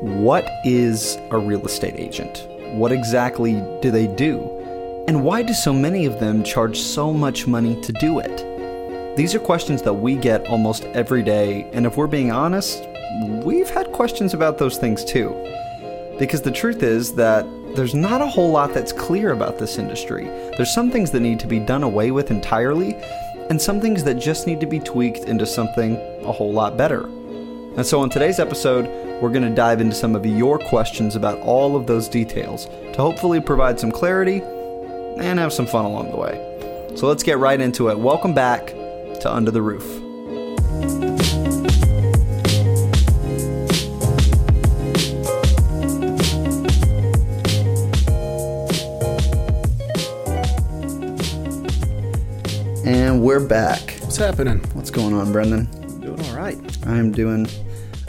What is a real estate agent? What exactly do they do? And why do so many of them charge so much money to do it? These are questions that we get almost every day, and if we're being honest, we've had questions about those things too. Because the truth is that there's not a whole lot that's clear about this industry. There's some things that need to be done away with entirely, and some things that just need to be tweaked into something a whole lot better. And so, on today's episode, we're going to dive into some of your questions about all of those details to hopefully provide some clarity and have some fun along the way. So, let's get right into it. Welcome back to Under the Roof. And we're back. What's happening? What's going on, Brendan? Doing all right. I'm doing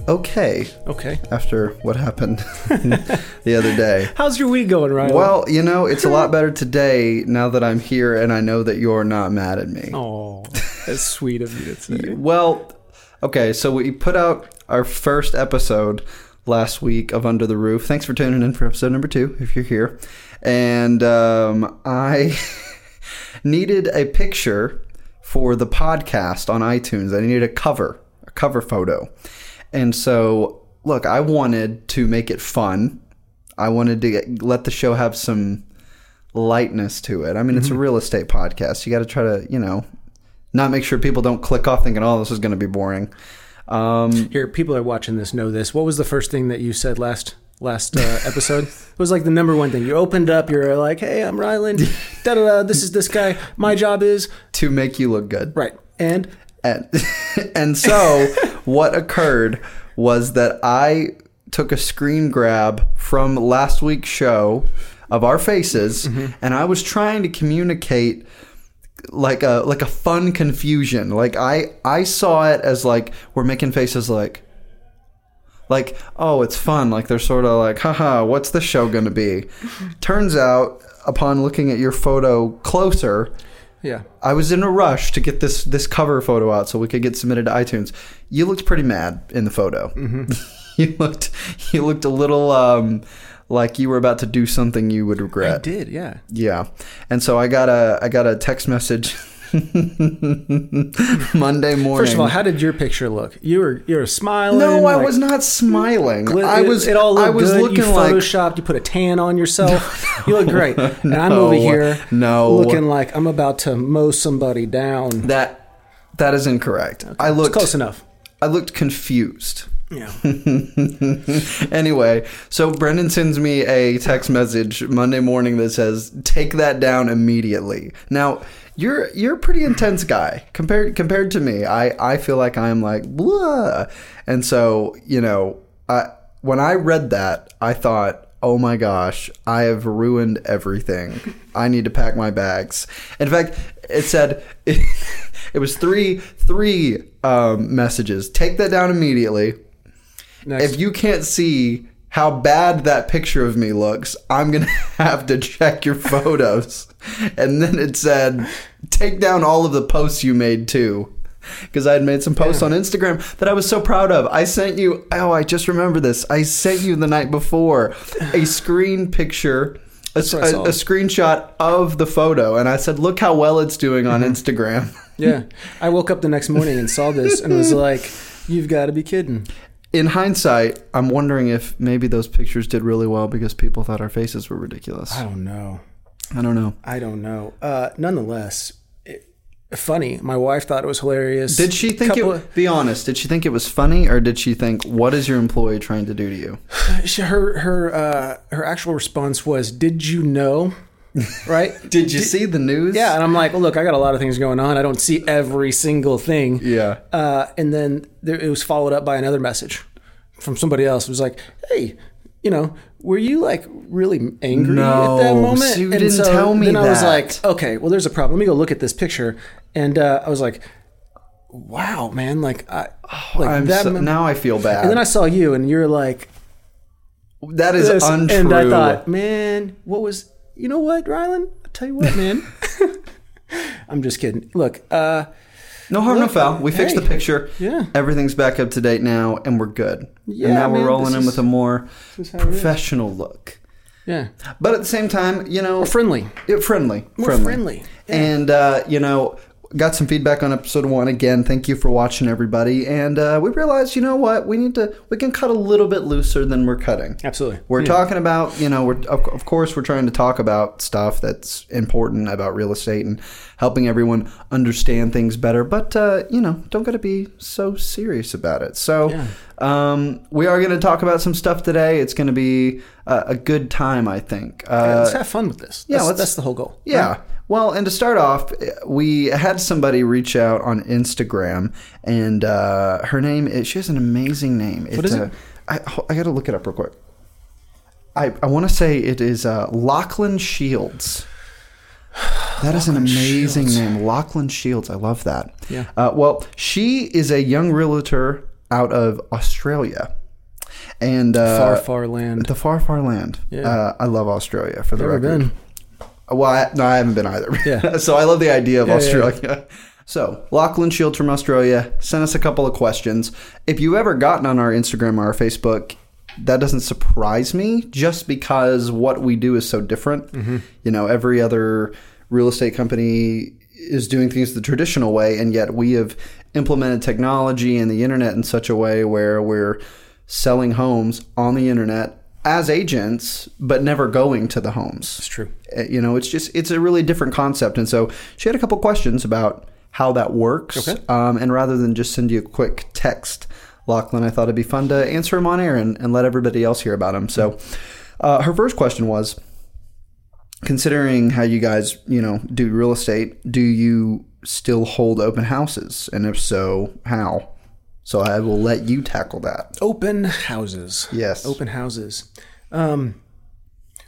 okay Okay. after what happened the other day. How's your week going, Ryan? Well, you know, it's a lot better today now that I'm here and I know that you're not mad at me. oh, that's sweet of you to say. Well, okay, so we put out our first episode last week of Under the Roof. Thanks for tuning in for episode number two, if you're here. And um, I needed a picture for the podcast on iTunes. I needed a cover, a cover photo. And so, look, I wanted to make it fun. I wanted to get, let the show have some lightness to it. I mean, it's a real estate podcast. You got to try to, you know, not make sure people don't click off thinking, "Oh, this is going to be boring." Um, Here, people are watching this know this. What was the first thing that you said last last uh, episode? it was like the number one thing. You opened up. You're like, "Hey, I'm Ryland. da da da. This is this guy. My job is to make you look good. right." And And, and so what occurred was that I took a screen grab from last week's show of our faces mm-hmm. and I was trying to communicate like a like a fun confusion. Like I I saw it as like we're making faces like like oh it's fun. Like they're sort of like haha what's the show going to be? Turns out upon looking at your photo closer yeah, I was in a rush to get this this cover photo out so we could get submitted to iTunes. You looked pretty mad in the photo. Mm-hmm. you looked you looked a little um, like you were about to do something you would regret. I did. Yeah. Yeah, and so I got a I got a text message Monday morning. First of all, how did your picture look? You were you were smiling. no, I like, was not smiling. glit- I was. It all looked I was good. looking you like photoshopped. You put a tan on yourself. you look great. And I'm over here, no. looking like I'm about to mow somebody down. that. That is incorrect. I It's looked. close enough. I looked confused. Yeah. anyway, so Brendan sends me a text message Monday morning that says, "Take that down immediately." Now, you're you're a pretty intense guy compared compared to me. I I feel like I'm like blah, and so you know, I when I read that, I thought. Oh my gosh, I have ruined everything. I need to pack my bags. In fact, it said it, was three three um, messages. Take that down immediately Next. if you can't see how bad that picture of me looks, I'm gonna have to check your photos. And then it said, take down all of the posts you made too. Because I had made some posts on Instagram that I was so proud of. I sent you, oh, I just remember this. I sent you the night before a screen picture, a, a- a screenshot of the photo. And I said, look how well it's doing on Mm-hmm. Instagram. yeah. I woke up the next morning and saw this and was like, "You've got to be kidding." In hindsight, I'm wondering if maybe those pictures did really well because people thought our faces were ridiculous. I don't know. I don't know. I don't know. Uh, nonetheless, it, funny. My wife thought it was hilarious. Did she think Couple it? Be honest. Did she think it was funny, or did she think, "What is your employee trying to do to you"? She, her her uh, her actual response was, "Did you know?" Right? Did you see the news? Yeah, and I'm like, well, look, I got a lot of things going on. I don't see every single thing. Yeah. Uh, and then there, it was followed up by another message from somebody else. It was like, hey, you know, were you like really angry No, at that moment? so you and didn't tell me then I was like, okay, well, there's a problem. Let me go look at this picture. And uh, I was like, wow, man, like, I, like I'm that. so, now I feel bad. and then I saw you, and you're like, that is this, untrue. and I thought, man, what was? You know what, Rylan? I'll tell you what, man. I'm just kidding. Look, uh, No harm, no foul. We fixed hey. the picture. Yeah. Everything's back up to date now, and we're good. Yeah, and now man, we're rolling in is- with a more this is how it is. professional look. Yeah. But at the same time, you know, Friendly. it, friendly, More friendly, yeah. and uh, you know, got some feedback on episode one. Again, thank you for watching, everybody. And uh, we realized, you know what, we need to we can cut a little bit looser than we're cutting. Absolutely. We're Yeah. talking about, you know, we're of, of course we're trying to talk about stuff that's important about real estate and helping everyone understand things better. But uh, you know, don't got to be so serious about it. So Yeah. um, we are going to talk about some stuff today. It's going to be a, a good time, I think. Yeah, Uh, let's have fun with this. yeah, That's, that's the whole goal. yeah. Well, and to start off, we had somebody reach out on Instagram, and uh, her name is, she has an amazing name. What is it? I, I got to look it up real quick. I, I want to say it is uh, Lachlan Shields. That is an amazing Shields. name. Lachlan Shields. I love that. Yeah. Uh, well, she is a young realtor out of Australia. And uh, Far, far land. the far, far land. Yeah. Uh, I love Australia for the Never record. been. Well, I, no, I haven't been either. Yeah. so I love the idea of Yeah, yeah, Australia. So, Lachlan Shields from Australia sent us a couple of questions. If you've ever gotten on our Instagram or our Facebook, that doesn't surprise me just because what we do is so different. Mm-hmm. You know, every other real estate company is doing things the traditional way, and yet we have implemented technology and the internet in such a way where we're selling homes on the internet as agents, but never going to the homes. It's true. Uh, you know it's just it's a really different concept and so she had a couple questions about how that works Okay. um, and rather than just send you a quick text lachlan i thought it'd be fun to answer him on air and, and let everybody else hear about him so uh, her first question was considering how you guys you know do real estate do you still hold open houses and if so how so i will let you tackle that Open houses. Yes. Open houses. Um,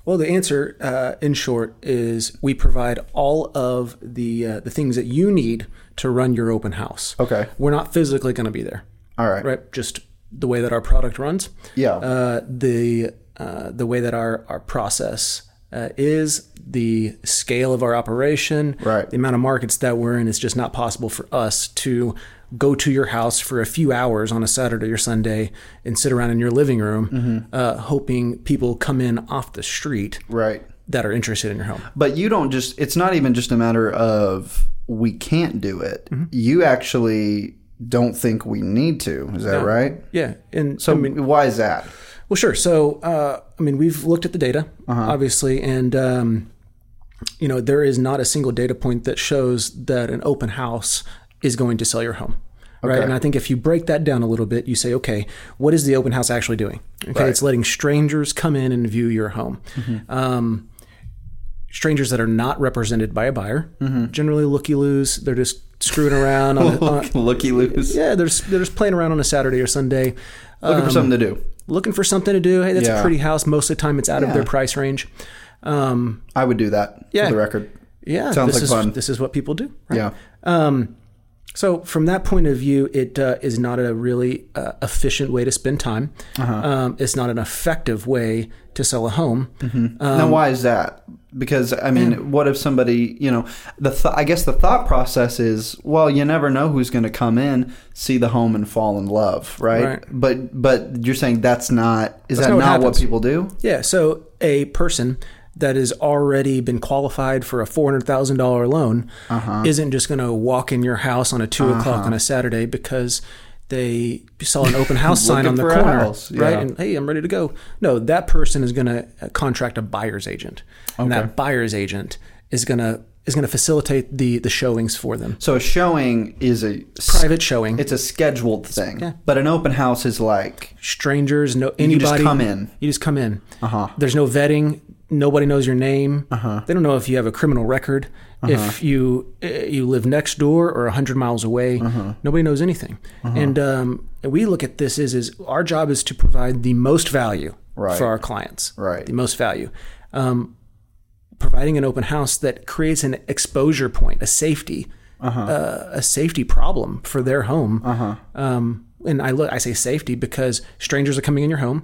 well, the answer, uh, in short, is we provide all of the uh, the things that you need to run your open house. Okay. We're not physically going to be there, all right right? Just the way that our product runs. Yeah. Uh, the uh, the way that our our process uh, is the scale of our operation. Right. The amount of markets that we're in. It's just not possible for us to go to your house for a few hours on a Saturday or Sunday and sit around in your living room, Mm-hmm. uh, hoping people come in off the street right that are interested in your home. But you don't just, it's not even just a matter of we can't do it. Mm-hmm. You actually don't think we need to. Is that right? Yeah, and So, I mean, why is that? Well, sure. So, uh, I mean, we've looked at the data, Uh-huh. obviously, and um, you know, there is not a single data point that shows that an open house is going to sell your home. Right. And I think if you break that down a little bit, you say, okay, what is the open house actually doing? Okay. Right. It's letting strangers come in and view your home. Mm-hmm. Um, strangers that are not represented by a buyer, Mm-hmm. generally looky loos. They're just screwing around on, Looky loose. yeah, they're just, they're just playing around on a Saturday or Sunday. Looking for something to do. Looking for something to do. Hey, that's Yeah. a pretty house. Most of the time, it's out of their price range. Um, I would do that Yeah. for the record. yeah, Sounds this like is fun. this is what people do. Right? Yeah. Um, so from that point of view, it uh, is not a really uh, efficient way to spend time. Uh-huh. Um, it's not an effective way to sell a home. now, Um, why is that? Because I mean, what if somebody, you know, the th- I guess the thought process is, well, you never know who's going to come in, see the home, and fall in love, right? Right. But but you're saying that's not is That's that not what what people do? Yeah. So a person that has already been qualified for a four hundred thousand dollar loan Uh-huh. isn't just going to walk in your house on a 2 o'clock on a Saturday because they saw an open house sign on the Looking for a corner, right? And hey, I'm ready to go. No, that person is going to contract a buyer's agent, and that buyer's agent is going to is going to facilitate the the showings for them. So a showing is a Private showing. It's a scheduled thing, yeah. but an open house is like strangers, no anybody. You just come in. You just come in. Uh-huh. There's no vetting. Nobody knows your name. Uh-huh. They don't know if you have a criminal record, Uh-huh. if you uh, you live next door or hundred miles away. Uh-huh. Nobody knows anything. And um, we look at this as is our job is to provide the most value Right. for our clients. Right. The most value. Um, providing an open house that creates an exposure point, a safety, Uh-huh. uh, a safety problem for their home. Um, and I look, I say safety because strangers are coming in your home,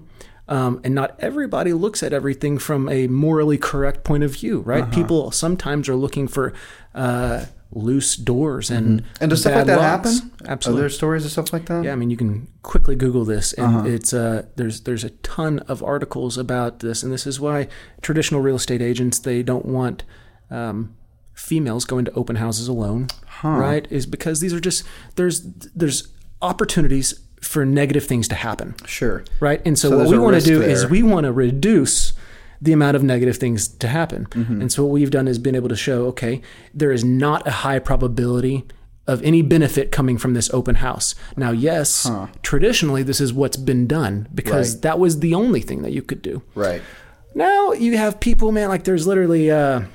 um, and not everybody looks at everything from a morally correct point of view, right? Uh-huh. People sometimes are looking for uh, loose doors and And does stuff like that locks. happen? Absolutely. Are there stories of stuff like that? Yeah, I mean, you can quickly Google this, and Uh-huh. it's uh, there's there's a ton of articles about this, and this is why traditional real estate agents they don't want um, females going to open houses alone, right? Is because these are just there's there's opportunities for negative things to happen, Sure. right? And so, So what we want to do is we want to reduce the amount of negative things to happen. Mm-hmm. And so what we've done is been able to show, okay, there is not a high probability of any benefit coming from this open house. Now, yes, traditionally this is what's been done because Right. that was the only thing that you could do. Right. Now you have people, man, like there's literally a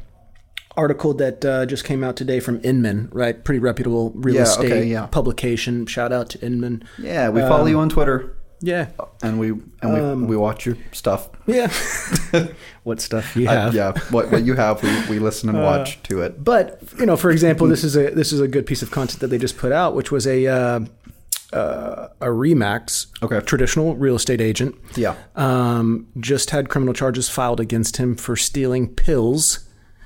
article that uh, just came out today from Inman, right? Pretty reputable real Yeah, estate okay, yeah. publication. Shout out to Inman. Yeah, we follow you on Twitter Yeah. and we and we, Um, we watch your stuff. Yeah. what stuff you have. yeah, what what you have, we, we listen and watch to it. But you know, for example, this is a this is a good piece of content that they just put out, which was a uh, uh, a Remax, Okay. traditional real estate agent, Yeah. um, just had criminal charges filed against him for stealing pills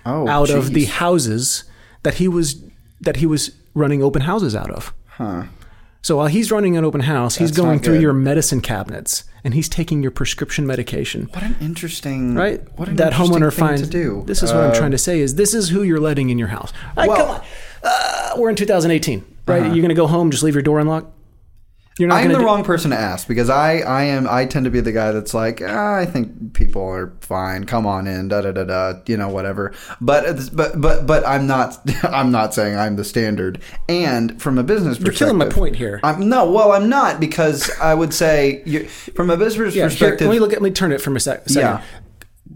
Oh, out of the houses that he was that he was running open houses out of. Huh. So while he's running an open house, he's That's going not through good. your medicine cabinets and he's taking your prescription medication. What an interesting Right, What an that interesting homeowner thing finds. to do. This is what I'm Uh, trying to say: is this is who you're letting in your house? All right, Well- come on, uh, we're in 2018, right? Uh-huh. You're going to go home, just leave your door unlocked. You're not I'm the to. wrong person to ask because I, I am I tend to be the guy that's like ah, I think people are fine. Come on in, da da da da, you know whatever. But but but but I'm not I'm not saying I'm the standard. And from a business perspective You're killing my point here. I'm no, well I'm not because I would say you from a business yeah, here, perspective. let me look at. Let me turn it from a sec- second. Yeah.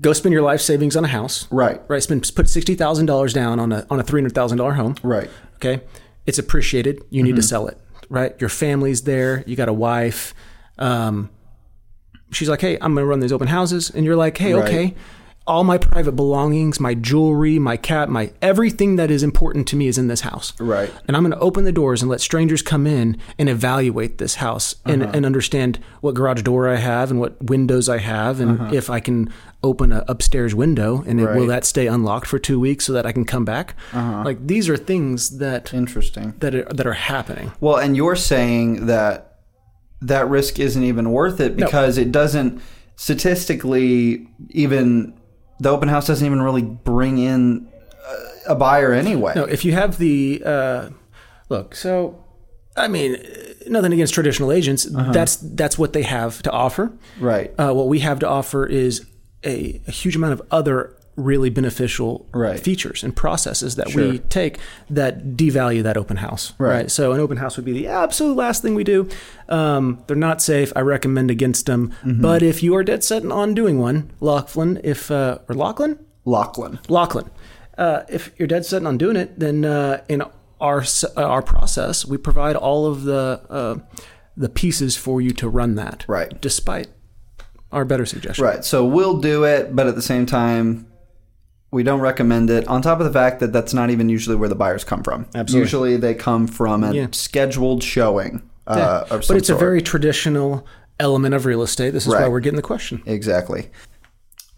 Go spend your life savings on a house. right, Right. Spend put sixty thousand dollars down on a on a three hundred thousand dollar home. right, Okay. It's appreciated. You Mm-hmm. need to sell it. Right. Your family's there. You got a wife. Um, she's like, hey, I'm going to run these open houses. And you're like, hey, Right. okay. All my private belongings, my jewelry, my cat, my everything that is important to me is in this house. right. And I'm going to open the doors and let strangers come in and evaluate this house and, Uh-huh. and understand what garage door I have and what windows I have and if I can open an upstairs window and it, will Uh-huh. That stay unlocked for two weeks so that I can come back. Uh-huh. Like these are things that Interesting. that are, that are happening. Well, and you're saying that that risk isn't even worth it because it doesn't statistically even the open house doesn't even really bring in a, a buyer anyway. No, if you have the uh, look, so I mean, nothing against traditional agents. Uh-huh. That's that's what they have to offer. Right. Uh, what we have to offer is a, a huge amount of other really beneficial Right. features and processes that Sure. we take that devalue that open house. Right. So an open house would be the absolute last thing we do. Um, they're not safe. I recommend against them. Mm-hmm. But if you are dead set on doing one, Laughlin, if uh, or Lachlan, Lachlan. Lachlan, uh, if you're dead set on doing it, then uh, in our uh, our process, we provide all of the uh, the pieces for you to run that. Right. Despite our better suggestion. Right. So we'll do it, but at the same time, we don't recommend it. On top of the fact that that's not even usually where the buyers come from. Absolutely. Usually they come from a Yeah. scheduled showing. Uh, Yeah. but it's sort. a very traditional element of real estate. This is why we're getting the question. Exactly.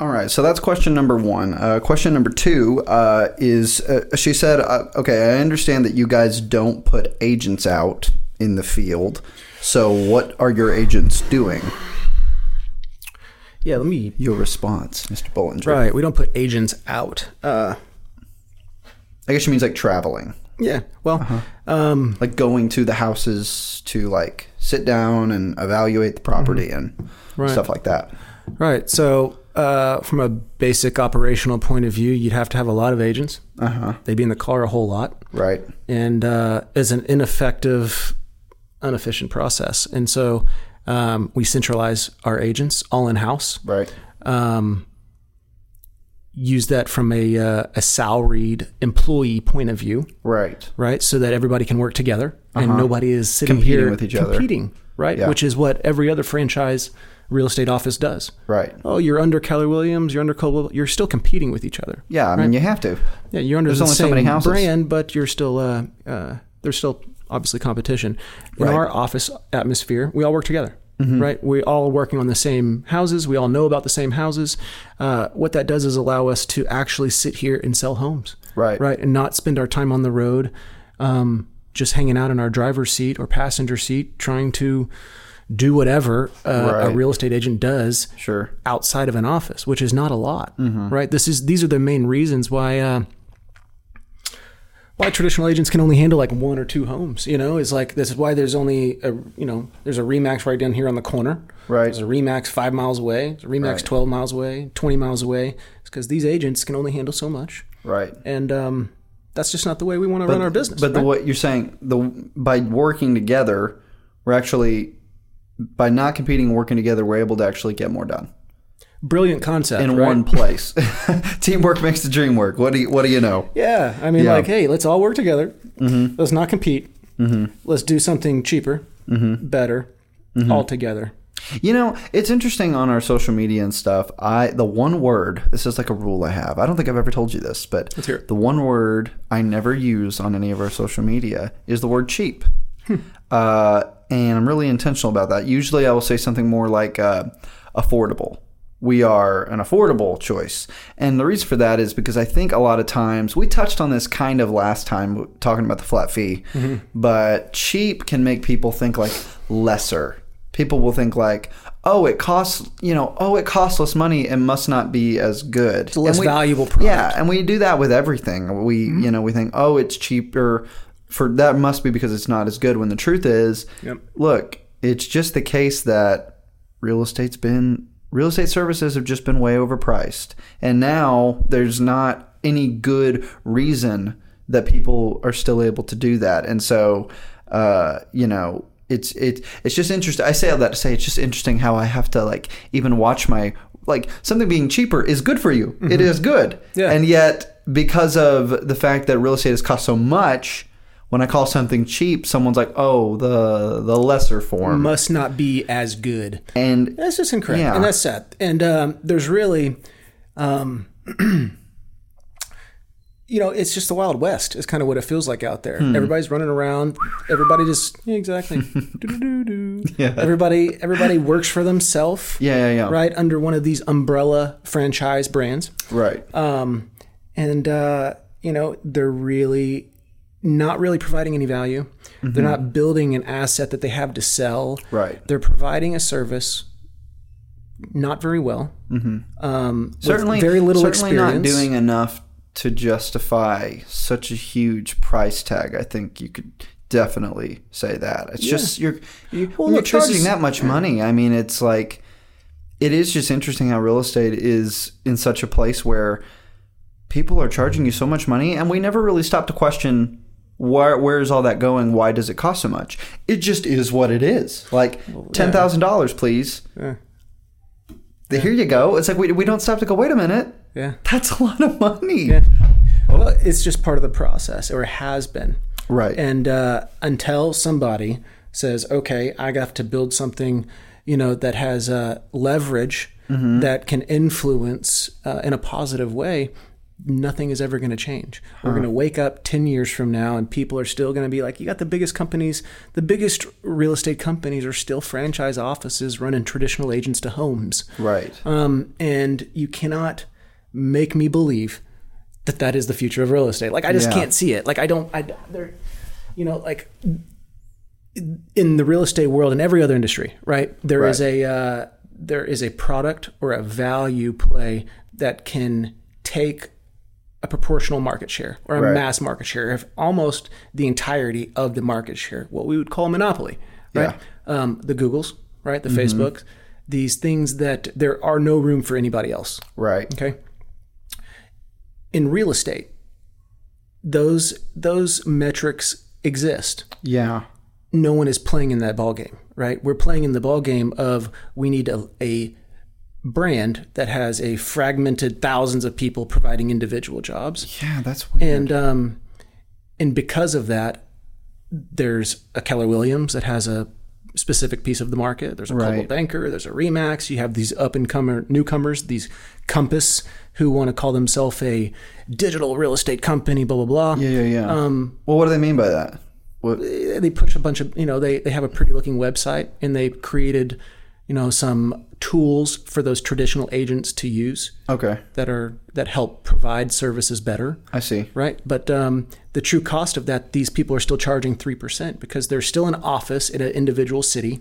All right, so that's question number one. Uh, question number two uh, is uh, she said, uh, okay, I understand that you guys don't put agents out in the field. So, what are your agents doing? Yeah, let me. Your response, Mr. Bollinger. Right, we don't put agents out. Uh, I guess she means like traveling, yeah, well, Uh-huh. um, like going to the houses to like sit down and evaluate the property and Mm-hmm. Right. stuff like that. right. So, uh, from a basic operational point of view, you'd have to have a lot of agents. Uh huh. They'd be in the car a whole lot. Right. and uh, is an ineffective, inefficient process. And so um, we centralize our agents all in house. Right. Um, use that from a, uh, a salaried employee point of view, Right. right? So that everybody can work together and nobody is sitting Uh-huh. Competing here with each other. competing, right? Yeah. Which is what every other franchise real estate office does. Right. Oh, you're under Keller Williams. You're under. You're still competing with each other. Yeah, I mean, you have to. Yeah, you're under There's the only so same many houses. brand, but you're still uh, uh, there's still obviously competition. In Right. our office atmosphere, we all work together. Mm-hmm. Right, we all working on the same houses. We all know about the same houses. Uh, what that does is allow us to actually sit here and sell homes. Right. right, and not spend our time on the road, um, just hanging out in our driver's seat or passenger seat, trying to do whatever uh, a Right. real estate agent does Sure. outside of an office, which is not a lot, right? This is these are the main reasons why uh, why traditional agents can only handle like one or two homes. You know, is like this is why there's only a you know there's a Remax right down here on the corner. Right. There's a Remax five miles away. There's a Remax Right. twelve miles away, twenty miles away. It's because these agents can only handle so much, Right. and um, that's just not the way we want to run our business. But the, what you're saying, the by working together, we're actually by not competing and working together, we're able to actually get more done brilliant concept in right? one place. Teamwork makes the dream work. What do you What do you know? Yeah, I mean, Yeah. like, hey, let's all work together. Let's not compete. Let's do something cheaper, better, all together. You know, it's interesting on our social media and stuff. I the one word. This is like a rule I have. I don't think I've ever told you this, but Let's hear it. the one word I never use on any of our social media is the word cheap. Hmm. Uh, and I'm really intentional about that. Usually, I will say something more like uh, affordable. We are an affordable choice. And the reason for that is because I think a lot of times, we touched on this kind of last time talking about the flat fee, Mm-hmm. but cheap can make people think like lesser. People will think like, oh, it costs, you know, oh, it costs less money. It must not be as good. It's a less valuable product. Mm-hmm. Yeah. And we do that with everything. We, you know, we think, oh, it's cheaper for that must be because it's not as good when the truth is, Yep. look, it's just the case that real estate's been real estate services have just been way overpriced. And now there's not any good reason that people are still able to do that. And so uh, you know, it's it it's just interesting. I say all that to say it's just interesting how I have to like even watch my like something being cheaper is good for you. It is good. Yeah. And yet because of the fact that real estate has cost so much, when I call something cheap, someone's like, "Oh, the the lesser form." Must not be as good. And That's just incorrect, Yeah. and that's sad. And um, there's really, um, you know, it's just the Wild West. Is kind of what it feels like out there. Hmm. Everybody's running around. Everybody just yeah, exactly. Yeah. Everybody, everybody works for themselves. yeah, yeah, yeah. Right under one of these umbrella franchise brands. Right. um, and uh, you know they're really not really providing any value. They're not building an asset that they have to sell. Mm-hmm. Right. They're providing a service not very well. Mm-hmm. Um, certainly very little certainly experience. not doing enough to justify such a huge price tag. I think you could definitely say that. It's just you're you, Well, when look, you're charging is- that much money. I mean, it's like it is just interesting how real estate is in such a place where people are charging you so much money, and we never really stop to question. Where, where is all that going? Why does it cost so much? It just is what it is. Like ten thousand dollars, please. Yeah. Here you go. It's like we, we don't stop to go. Wait a minute. Yeah. That's a lot of money. Yeah. Well, it's just part of the process, or it has been. Right. And uh, until somebody says, "Okay, I got to build something," you know, that has uh, leverage Mm-hmm. that can influence uh, in a positive way, nothing is ever going to change. We're going to wake up ten years from now, and people are still going to be like, "You got the biggest companies, the biggest real estate companies are still franchise offices running traditional agents to homes." right. um, and you cannot make me believe that that is the future of real estate. Like I just Yeah. can't see it. Like I don't. I there, you know, like in the real estate world and every other industry, right? There is Right. a uh, there is a product or a value play that can take a proportional market share or a Right. mass market share of almost the entirety of the market share, what we would call a monopoly, right? Um, the Googles, right? The Mm-hmm. Facebook, these things that there are no room for anybody else. Right. Okay. In real estate, those those metrics exist. Yeah. No one is playing in that ball game, right? We're playing in the ball game of we need a, a brand that has a fragmented thousands of people providing individual jobs, Yeah, that's weird. and um, and because of that, there's a Keller Williams that has a specific piece of the market. There's a Coldwell Right. Banker. There's a Remax. You have these up and comer newcomers, these Compass, who want to call themselves a digital real estate company. Blah blah blah. yeah, yeah, yeah. Um, well, what do they mean by that? What? they push a bunch of you know they they have a pretty looking website and they created you know, some tools for those traditional agents to use Okay. that are that help provide services better, I see. right? But um, the true cost of that, these people are still charging three percent because there's still an office in an individual city,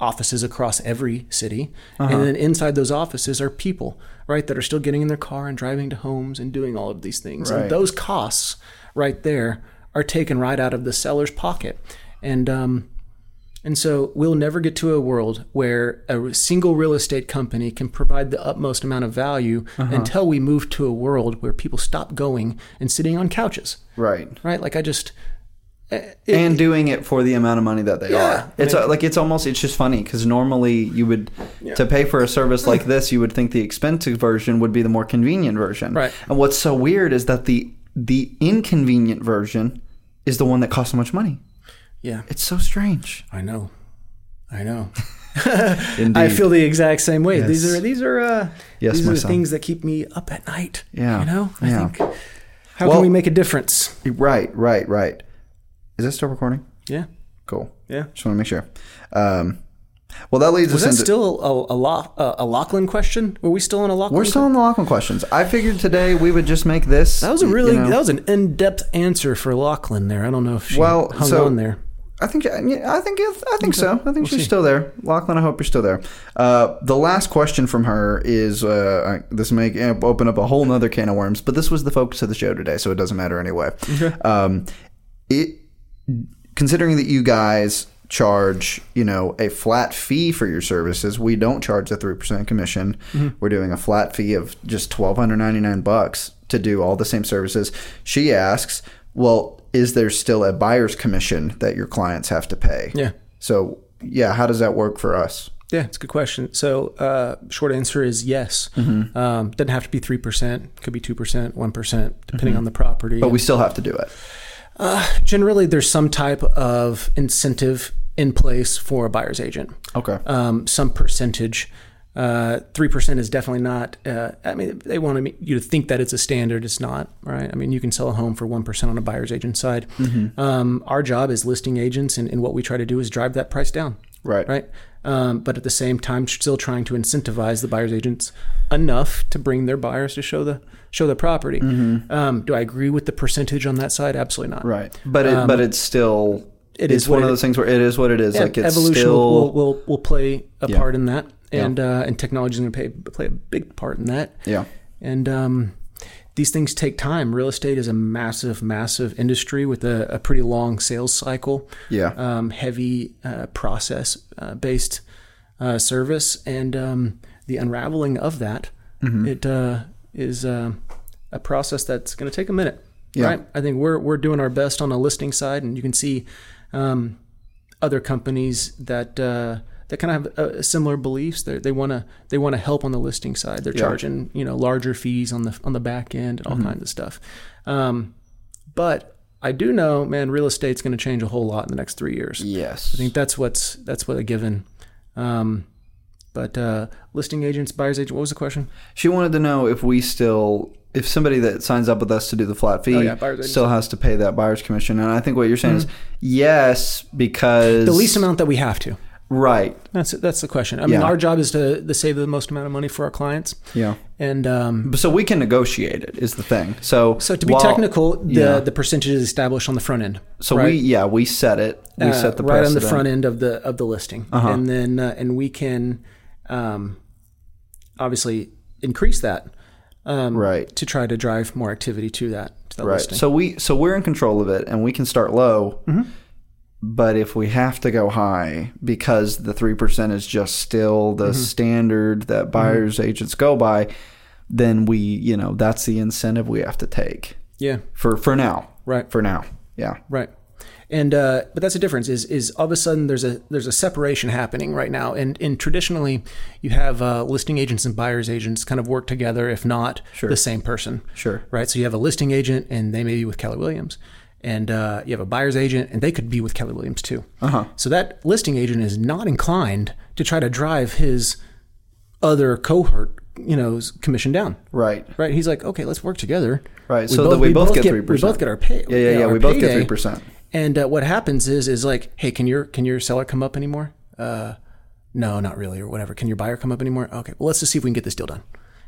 offices across every city, Uh-huh. and then inside those offices are people, right, that are still getting in their car and driving to homes and doing all of these things. Right. And those costs right there are taken right out of the seller's pocket, and um, and so we'll never get to a world where a single real estate company can provide the utmost amount of value Uh-huh. until we move to a world where people stop going and sitting on couches, Right. right? Like I just. eh, and doing it for the amount of money that they Yeah. are. It's uh, like it's almost it's just funny because normally you would to pay for a service like this, you would think the expensive version would be the more convenient version. Right. And what's so weird is that the the inconvenient version is the one that costs so much money. Yeah, It's so strange. I know. I know. Indeed. I feel the exact same way. These are these are uh, Yes, these my are the son. things that keep me up at night. Yeah. You know? I Yeah. think how Well- can we make a difference? right, right, right. Is that still recording? Yeah. Cool. Yeah. Just want to make sure. Um, well, that leads Was us that into. still a a, Lo- a a Lachlan question? Were we still in a Lachlan? we're still in the Lachlan questions. I figured today we would just make this. That was a you really know- that was an in depth answer for Lachlan there. I don't know if she Well, hung so- on there. I think I think I think so. I think she's still there. Lachlan, I hope you're still there. Uh, the last question from her is uh, this may open up a whole nother can of worms, but this was the focus of the show today, so it doesn't matter anyway. Um, it considering that you guys charge you know a flat fee for your services we don't charge a 3% commission we're doing a flat fee of just 1299 bucks to do all the same services she asks well is there still a buyer's commission that your clients have to pay Yeah. so yeah how does that work for us Yeah, it's a good question. So, uh, short answer is yes. Mm-hmm. Um, doesn't have to be three percent. Could be two percent, one percent, depending on the property. Mm-hmm. but we still have to do it generally there's some type of incentive in place for a buyer's agent. okay Um, some percentage. Uh, Three percent is definitely not. Uh, I mean, they want you to think that it's a standard. It's not, right? I mean, you can sell a home for one percent on a buyer's agent side. Um, our job as listing agents, and, and what we try to do is drive that price down right right? Um, but at the same time, still trying to incentivize the buyers agents enough to bring their buyers to show the show the property. Um, do I agree with the percentage on that side? Absolutely not. Mm-hmm. right but it but it's still it it's is one of those things where it is what it is Yeah, like it's evolution still will, will will play a Yeah. part in that, and uh, and technology is going to play play a big part in that. yeah And um, these things take time. Real estate is a massive, massive industry with a, a pretty long sales cycle. yeah um, heavy uh, process uh, based uh, service, and um, the unraveling of that Mm-hmm. it uh, is uh, a process that's going to take a minute. Yeah. Right? I think we're we're doing our best on the listing side, and you can see um, other companies that. That kind of have uh, similar beliefs. They they want to they want to help on the listing side. They're Yeah. Mm-hmm. charging you know larger fees on the on the back end and all kinds of stuff. Um, but I do know, man, real estate's going to change a whole lot in the next three years. yes I think that's what's that's what a given. Um, but uh, listing agents, buyers agent. What was the question? She wanted to know if we still, if somebody that signs up with us to do the flat fee Oh, yeah, still has to pay that buyer's commission. And I think what you're saying is yes, because Mm-hmm. The least amount that we have to. Right. That's that's the question. I mean, Yeah. our job is to, to save the most amount of money for our clients, Yeah. and um, So we can negotiate it is the thing. So so to be while- technical, the yeah. the percentage is established on the front end. So right? we yeah we set it. We uh, set the right on the front end of the of the listing, Uh-huh. and then uh, and we can um, obviously increase that um, Right. to try to drive more activity to that to that Right. listing. So we so we're in control of it, and we can start low. Mm-hmm. But if we have to go high because the three percent is just still the Mm-hmm. standard that buyers agents go by, then we you know that's the incentive we have to take yeah, for for now. right. For now, yeah. Right. And uh, but that's the difference is is all of a sudden there's a there's a separation happening right now and and traditionally you have uh, listing agents and buyers agents kind of work together if not Sure. the same person Sure. right so you have a listing agent and they may be with Keller Williams and uh, you have a buyer's agent and they could be with Keller Williams too Uh-huh. so that listing agent is not inclined to try to drive his other cohort you know commission down Right. right he's like okay let's work together Right, so that we both get we 3%. both get our pay Yeah, yeah, yeah. our We both get 3%. And uh, what happens is, is like, hey, can your can your seller come up anymore? Uh, No, not really, or whatever. Can your buyer come up anymore? Okay, well, let's just see if we can get this deal done.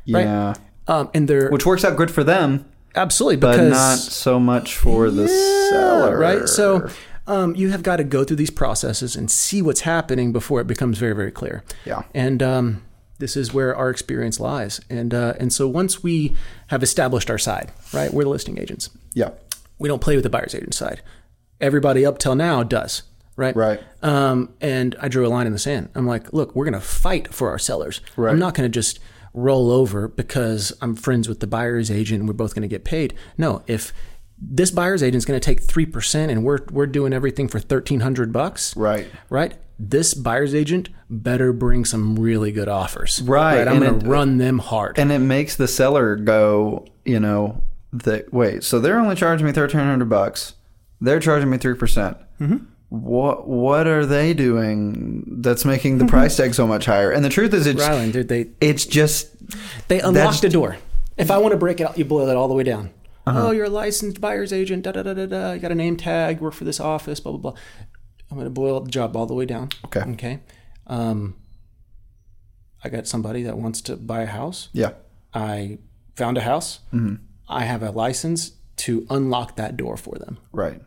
Right? Yeah. Um, and they're Which works out good for them, absolutely but not so much for the Yeah, seller. right? So um, you have got to go through these processes and see what's happening before it becomes very, very clear. Yeah. And um, this is where our experience lies. And uh, and so once we have established our side, right, we're the listing agents. Yeah. We don't play with the buyer's agent side. Everybody up till now does, right? Right. Um, and I drew a line in the sand. I'm like, look, we're going to fight for our sellers. Right. I'm not going to just roll over because I'm friends with the buyer's agent and we're both going to get paid. No, if this buyer's agent is going to take 3% and we're, we're doing everything for 1300 bucks, Right. right? This buyer's agent better bring some really good offers. Right, I'm going to run them hard. And it makes the seller go, you know, that wait, so they're only charging me thirteen hundred bucks. They're charging me three percent. Mm-hmm. What what are they doing that's making the price tag so much higher? And the truth is, it's Rylan, dude, they, it's just They unlock the door. If I want to break it out, you boil it all the way down. Uh-huh. Oh, you're a licensed buyer's agent. Da da da da da. You got a name tag. Work for this office. Blah blah blah. I'm going to boil the job all the way down. Okay. Okay. Um, I got somebody that wants to buy a house. yeah, I found a house. Mm-hmm. I have a license to unlock that door for them. right,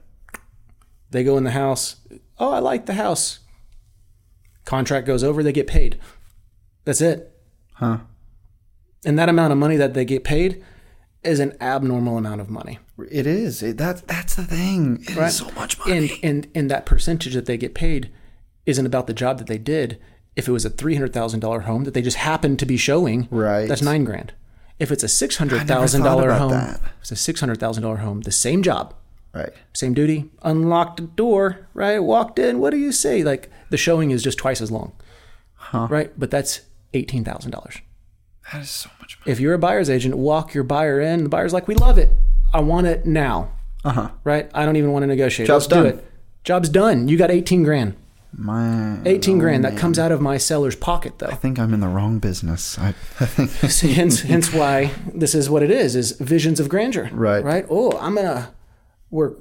They go in the house. Oh, I like the house. Contract goes over. They get paid. That's it. huh? And that amount of money that they get paid is an abnormal amount of money. It is. It, that that's the thing. It is Right. so much money. And, and and that percentage that they get paid isn't about the job that they did. If it was a three hundred thousand dollar home that they just happened to be showing, Right. that's nine grand. If it's a $600,000 home, that. it's a six hundred thousand dollar home, the same job, right. same duty, unlocked the door, right? Walked in. What do you say? Like the showing is just twice as long, right? But that's eighteen thousand dollars. That is so much money. If you're a buyer's agent, walk your buyer in. The buyer's like, "We love it. I want it now." Uh huh. Right? I don't even want to negotiate. Job's Let's do done. it. Job's done. You got eighteen grand. My, 18 grand that comes out of my seller's pocket though I think I'm in the wrong business. I, I think. Hence hence why this is what it is is visions of grandeur Right. right oh i'm gonna work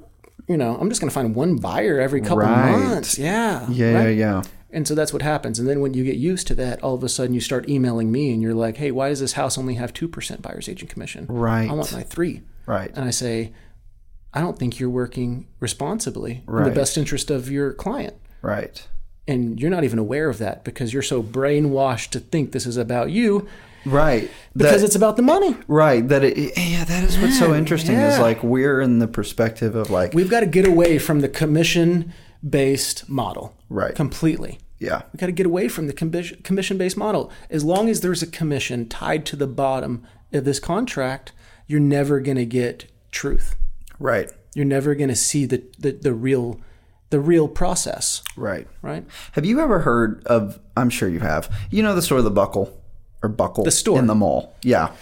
you know i'm just gonna find one buyer every couple Right. months yeah Yeah, right? yeah. and so that's what happens and then when you get used to that all of a sudden you start emailing me and you're like hey why does this house only have 2% buyer's agent commission Right. i want my three Right. and i say i don't think you're working responsibly in the best interest of your client Right. and you're not even aware of that because you're so brainwashed to think this is about you Right. because That- it's about the money. right. That it, yeah, that is what's so interesting is like we're in the perspective of like We've got to get away from the commission based model Right. completely. yeah. We've got to get away from the commission based model. As long as there's a commission tied to the bottom of this contract, you're never going to get truth. Right. You're never going to see the, the, the real the real process, Right. right? Have you ever heard of I'm sure you have. You know the story of the Buckle or Buckle The store. in the mall. Yeah.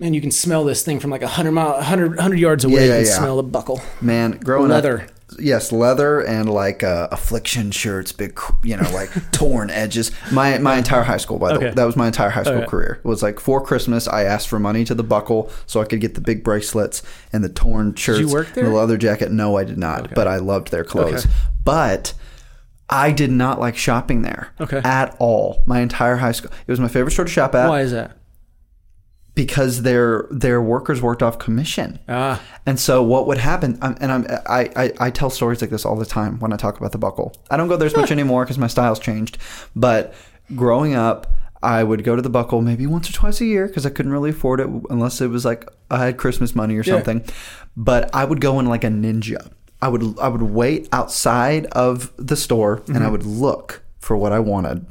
And you can smell this thing from like a hundred mile, 100, 100 yards away. Yeah, you can yeah. smell the buckle. Man, growing Leather. up Yes, leather and like uh, affliction shirts, big, you know, like torn edges. My my entire high school, by the way, that was my entire high school Okay. career. It was like for Christmas, I asked for money to the buckle so I could get the big bracelets and the torn shirts. you work and there? the leather jacket. No, I did not, but I loved their clothes. But I did not like shopping there Okay. at all. My entire high school. It was my favorite store to shop at Why is that? because their their workers worked off commission. Ah, And so what would happen? um, And I'm, I, I I tell stories like this all the time when I talk about the buckle. I don't go there as much anymore because my style's changed. But growing up, I would go to the buckle maybe once or twice a year because I couldn't really afford it unless it was like I had Christmas money or something. But I would go in like a ninja. I would I would wait outside of the store and I mm-hmm. would look for what I wanted.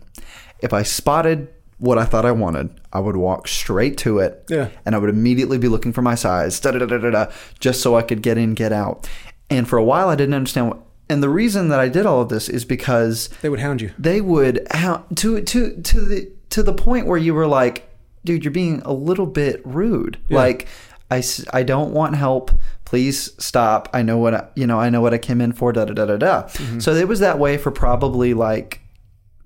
If I spotted what I thought I wanted, I would walk straight to it Yeah. and I would immediately be looking for my size, da da da da da, just so I could get in, get out. And for a while, I didn't understand what. And the reason that I did all of this is because they would hound you. they would how to to to the to the point where you were like, dude, you're being a little bit rude. Like, I I don't want help. Please stop. I know what I, you know. I know what I came in for. Da da da da da. Mm-hmm. So it was that way for probably like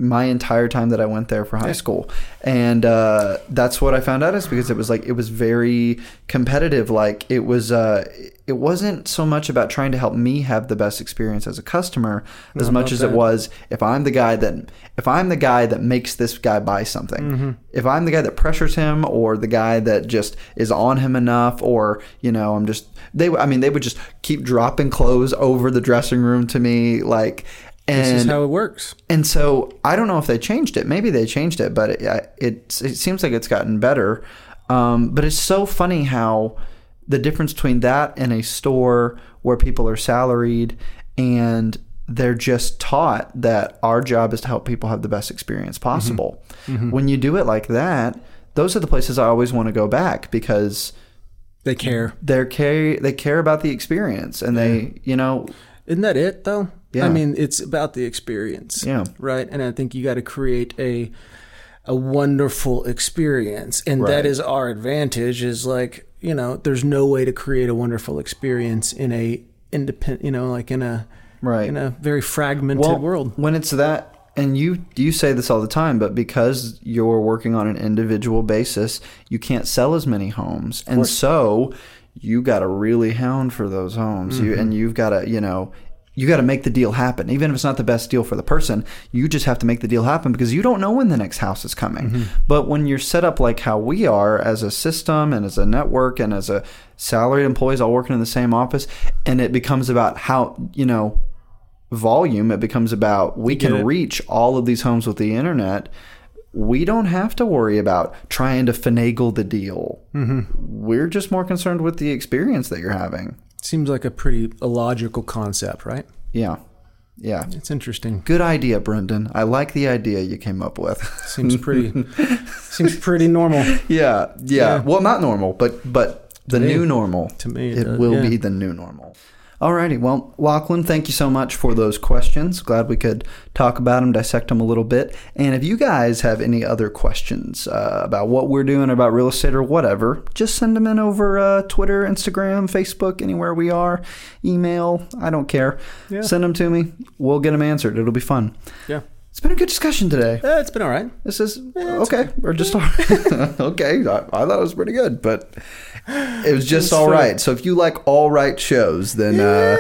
my entire time that I went there for high school, and uh, that's what I found out is because it was like it was very competitive. Like it was, uh, it wasn't so much about trying to help me have the best experience as a customer as much as it was if I'm the guy that if I'm the guy that makes this guy buy something, Mm-hmm. if I'm the guy that pressures him or the guy that just is on him enough, or you know, I'm just they. I mean, they would just keep dropping clothes over the dressing room to me, like. And This is how it works. and so I don't know if they changed it. Maybe they changed it, but it it, it seems like it's gotten better. Um, but it's so funny how the difference between that and a store where people are salaried and they're just taught that our job is to help people have the best experience possible. When you do it like that, those are the places I always want to go back because They care. they're care they care about the experience and they you know Isn't that it though? Yeah. I mean, it's about the experience. Yeah. Right. And I think you got to create a a wonderful experience. And Right. that is our advantage is like, you know, there's no way to create a wonderful experience in a independent, you know, like in a Right. in a very fragmented world. When it's that, and you you say this all the time, but because you're working on an individual basis, you can't sell as many homes, and so you got to really hound for those homes. You Mm-hmm. and you've got to you know. You got to make the deal happen. Even if it's not the best deal for the person, you just have to make the deal happen because you don't know when the next house is coming. Mm-hmm. But when you're set up like how we are as a system and as a network and as a salaried employees all working in the same office, and it becomes about how, you know, volume. It becomes about we can reach all of these homes with the internet. We don't have to worry about trying to finagle the deal. Mm-hmm. We're just more concerned with the experience that you're having. Seems like a pretty illogical concept, right? Yeah. Yeah. It's interesting. Good idea, Brendan. I like the idea you came up with. Seems pretty seems pretty normal. yeah, yeah. Yeah. Well, not normal, but but the new normal. To me, it it does, will yeah. be the new normal. Alrighty, well, Lachlan, thank you so much for those questions. Glad we could talk about them, dissect them a little bit. And if you guys have any other questions uh, about what we're doing, about real estate or whatever, just send them in over uh, Twitter, Instagram, Facebook, anywhere we are. Email, I don't care. Yeah. Send them to me. We'll get them answered. It'll be fun. Yeah. It's been a good discussion today. Eh, it's been all right. This is okay. We're just all right. okay. I, I thought it was pretty good, but it was just all fun. So if you like all right shows, then uh,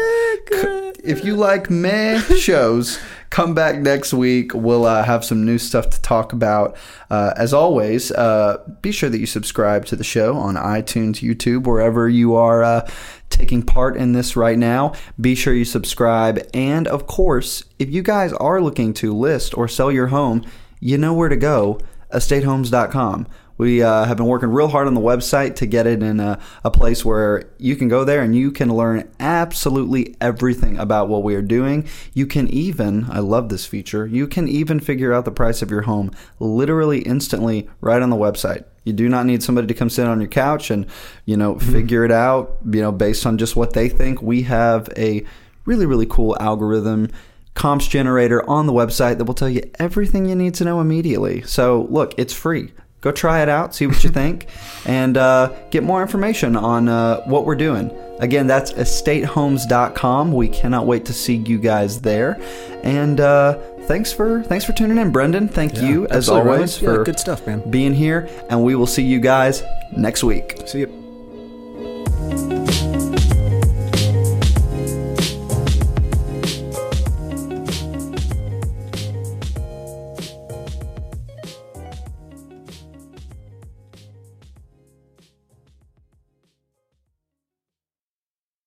c- if you like meh shows, come back next week. We'll uh, have some new stuff to talk about. Uh, as always, uh, be sure that you subscribe to the show on iTunes, YouTube, wherever you are. Uh, Taking part in this right now, be sure you subscribe. And of course, if you guys are looking to list or sell your home, you know where to go estatehomes.com. We uh, have been working real hard on the website to get it in a, a place where you can go there and you can learn absolutely everything about what we are doing. You can even, I love this feature, you can even figure out the price of your home literally instantly right on the website. You do not need somebody to come sit on your couch and, you know, figure it out, you know, based on just what they think. We have a really, really cool algorithm comps generator on the website that will tell you everything you need to know immediately. So, look, it's free. Go try it out, see what you think, and uh, get more information on uh, what we're doing. Again, that's estatehomes.com. We cannot wait to see you guys there. And uh, thanks for thanks for tuning in, Brendan. Thank you as always. Yeah, for good stuff, man. being here, and we will see you guys next week. See you.